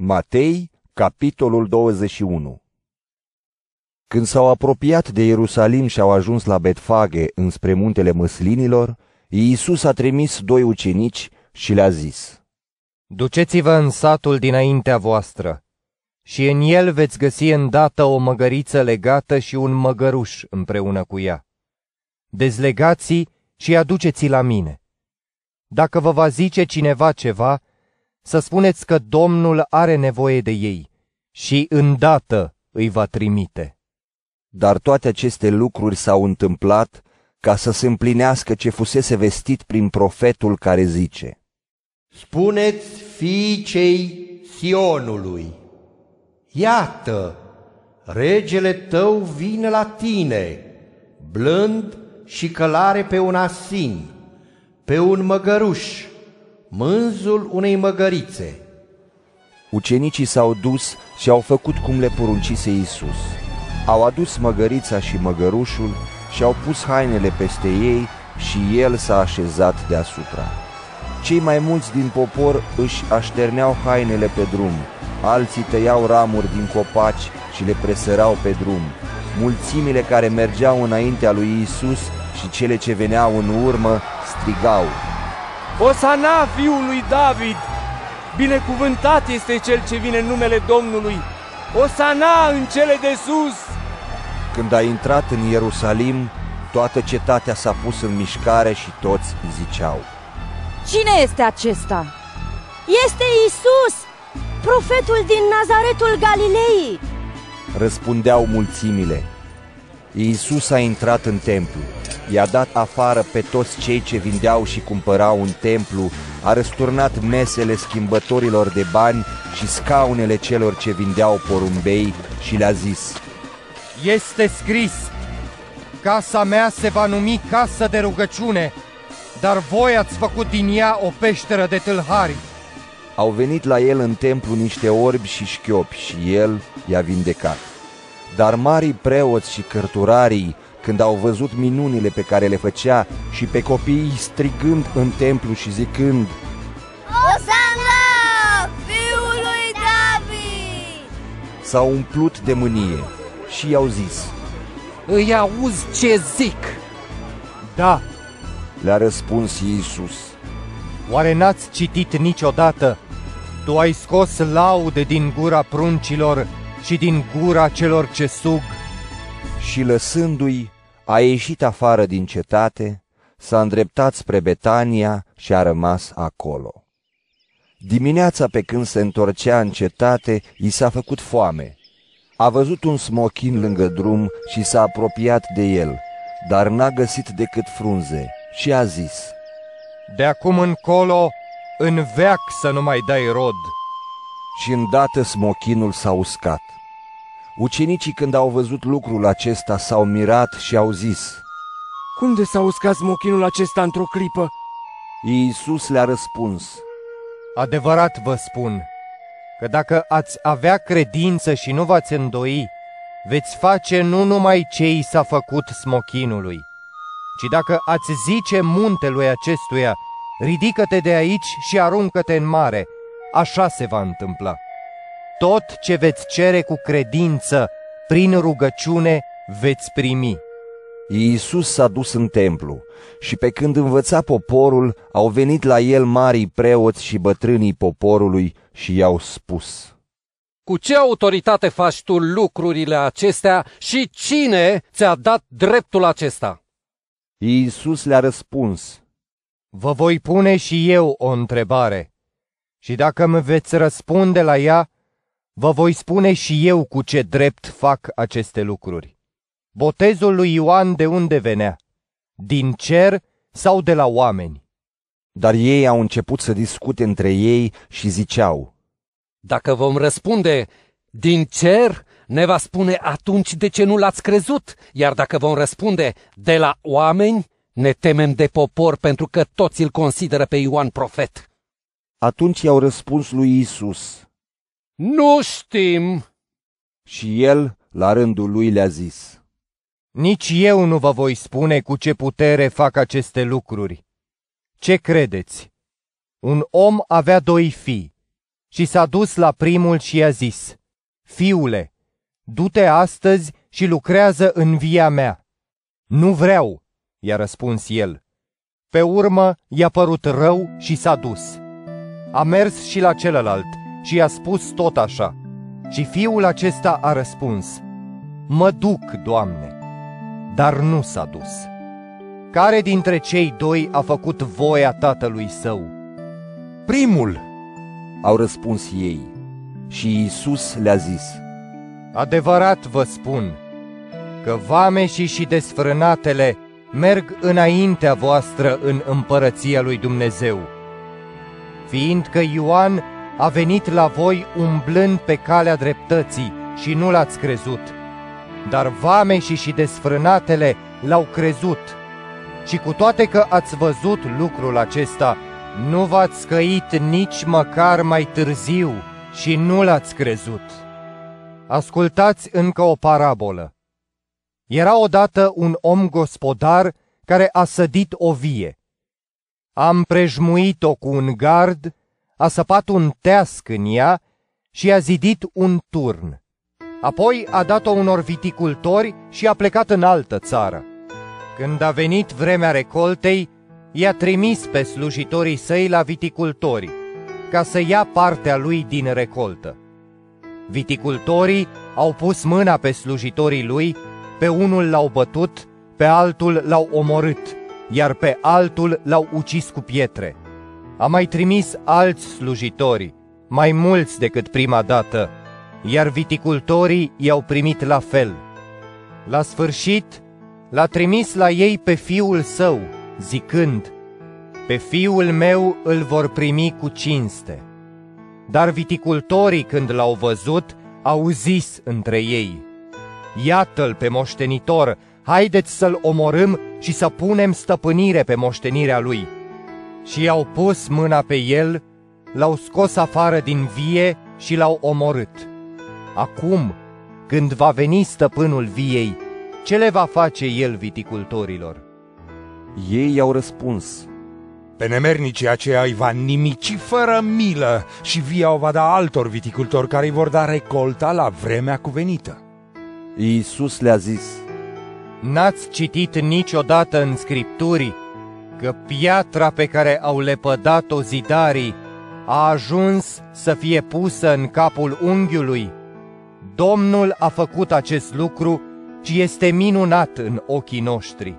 Matei, capitolul 21 Când s-au apropiat de Ierusalim și au ajuns la Betfage, înspre muntele măslinilor, Iisus a trimis doi ucenici și le-a zis, Duceți-vă în satul dinaintea voastră și în el veți găsi îndată o măgăriță legată și un măgăruș împreună cu ea. Dezlegați și aduceți la mine. Dacă vă va zice cineva ceva, să spuneți că Domnul are nevoie de ei și îndată îi va trimite. Dar toate aceste lucruri s-au întâmplat ca să se împlinească ce fusese vestit prin profetul care zice. Spuneți fiicei Sionului, iată, regele tău vine la tine, blând și călare pe un asin, pe un măgăruș, mânzul unei măgărițe. Ucenicii s-au dus și au făcut cum le poruncise Iisus. Au adus măgărița și măgărușul și au pus hainele peste ei și el s-a așezat deasupra. Cei mai mulți din popor își așterneau hainele pe drum, alții tăiau ramuri din copaci și le presărau pe drum. Mulțimile care mergeau înaintea lui Isus și cele ce veneau în urmă strigau, Osana fiului David! Binecuvântat este cel ce vine în numele Domnului! Osana în cele de sus! Când a intrat în Ierusalim, toată cetatea s-a pus în mișcare și toți ziceau, Cine este acesta? Este Isus, profetul din Nazaretul Galilei. Răspundeau mulțimile. Iisus a intrat în templu, i-a dat afară pe toți cei ce vindeau și cumpărau în templu, a răsturnat mesele schimbătorilor de bani și scaunele celor ce vindeau porumbei și le-a zis, Este scris, casa mea se va numi casă de rugăciune, dar voi ați făcut din ea o peșteră de tâlhari. Au venit la el în templu niște orbi și șchiopi și el i-a vindecat. Dar marii preoți și cărturarii, când au văzut minunile pe care le făcea și pe copiii strigând în templu și zicând, Osana, fiul lui David! s-au umplut de mânie și i-au zis, Îi auzi ce zic? Da, le-a răspuns Iisus. oare n-ați citit niciodată? Tu ai scos laude din gura pruncilor și din gura celor ce sug. Și lăsându-i, a ieșit afară din cetate, s-a îndreptat spre Betania și a rămas acolo. Dimineața pe când se întorcea în cetate, i s-a făcut foame. A văzut un smochin lângă drum și s-a apropiat de el, dar n-a găsit decât frunze și a zis, De acum încolo, în veac să nu mai dai rod. și îndată smochinul s-a uscat. Ucenicii când au văzut lucrul acesta s-au mirat și au zis, Cum de s-a uscat smochinul acesta într-o clipă? Iisus le-a răspuns, Adevărat vă spun că dacă ați avea credință și nu v-ați îndoi, veți face nu numai ce i s-a făcut smochinului, ci dacă ați zice muntelui acestuia, ridică-te de aici și aruncă-te în mare, așa se va întâmpla. Tot ce veți cere cu credință, prin rugăciune, veți primi. Iisus s-a dus în templu și pe când învăța poporul, au venit la el marii preoți și bătrânii poporului și i-au spus, Cu ce autoritate faci tu lucrurile acestea și cine ți-a dat dreptul acesta? Iisus le-a răspuns, Vă voi pune și eu o întrebare și dacă îmi veți răspunde la ea, vă voi spune și eu cu ce drept fac aceste lucruri. Botezul lui Ioan de unde venea? Din cer sau de la oameni? dar ei au început să discute între ei și ziceau, Dacă vom răspunde din cer, ne va spune atunci de ce nu l-ați crezut, iar dacă vom răspunde de la oameni, ne temem de popor pentru că toți îl consideră pe Ioan profet. Atunci i-au răspuns lui Isus Nu știm! și el, la rândul lui, le-a zis, Nici eu nu vă voi spune cu ce putere fac aceste lucruri. Ce credeți? Un om avea doi fii. Și s-a dus la primul și i-a zis, Fiule, du-te astăzi și lucrează în via mea. Nu vreau, i-a răspuns el. Pe urmă i-a părut rău și s-a dus. A mers și la celălalt și i-a spus tot așa. Și fiul acesta a răspuns, Mă duc, Doamne, dar nu s-a dus. Care dintre cei doi a făcut voia tatălui său? Primul, au răspuns ei. Și Iisus le-a zis, Adevărat vă spun că vameșii și desfrânatele merg înaintea voastră în împărăția lui Dumnezeu, fiindcă Ioan a venit la voi umblând pe calea dreptății și nu l-ați crezut, dar vameșii și desfrânatele l-au crezut. Și cu toate că ați văzut lucrul acesta, nu v-ați scăit nici măcar mai târziu și nu l-ați crezut. Ascultați încă o parabolă. Era odată un om gospodar care a sădit o vie. A împrejmuit-o cu un gard, a săpat un teasc în ea și a zidit un turn. Apoi a dat-o unor viticultori și a plecat în altă țară. Când a venit vremea recoltei, i-a trimis pe slujitorii săi la viticultori, ca să ia partea lui din recoltă. Viticultorii au pus mâna pe slujitorii lui, pe unul l-au bătut, pe altul l-au omorât, iar pe altul l-au ucis cu pietre. A mai trimis alți slujitori, mai mulți decât prima dată, iar viticultorii i-au primit la fel. La sfârșit, l-a trimis la ei pe fiul său, zicând, Pe fiul meu îl vor primi cu cinste. Dar viticultorii, când l-au văzut, au zis între ei, Iată-l pe moștenitor, haideți să-l omorâm și să punem stăpânire pe moștenirea lui. Și i-au pus mâna pe el, l-au scos afară din vie și l-au omorât. Acum, când va veni stăpânul viei, ce le va face el viticultorilor? Ei i-au răspuns, Pe nemernicii aceia îi va nimici fără milă și via o va da altor viticultori care îi vor da recolta la vremea cuvenită. Iisus le-a zis, N-ați citit niciodată în Scripturii că piatra pe care au lepădat-o zidarii a ajuns să fie pusă în capul unghiului? Domnul a făcut acest lucru și este minunat în ochii noștri.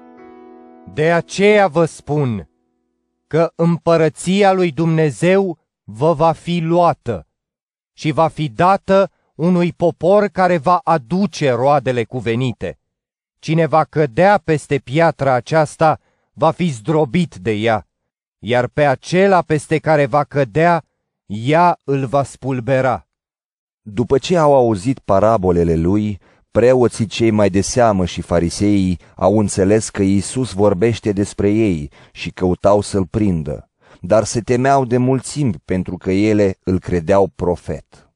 De aceea vă spun că împărăția lui Dumnezeu vă va fi luată și va fi dată unui popor care va aduce roadele cuvenite. Cine va cădea peste piatra aceasta va fi zdrobit de ea, iar pe acela peste care va cădea, ea îl va spulbera. După ce au auzit parabolele lui, preoții cei mai de seamă și fariseii au înțeles că Iisus vorbește despre ei și căutau să-l prindă, dar se temeau de mulțimi pentru că ele îl credeau profet.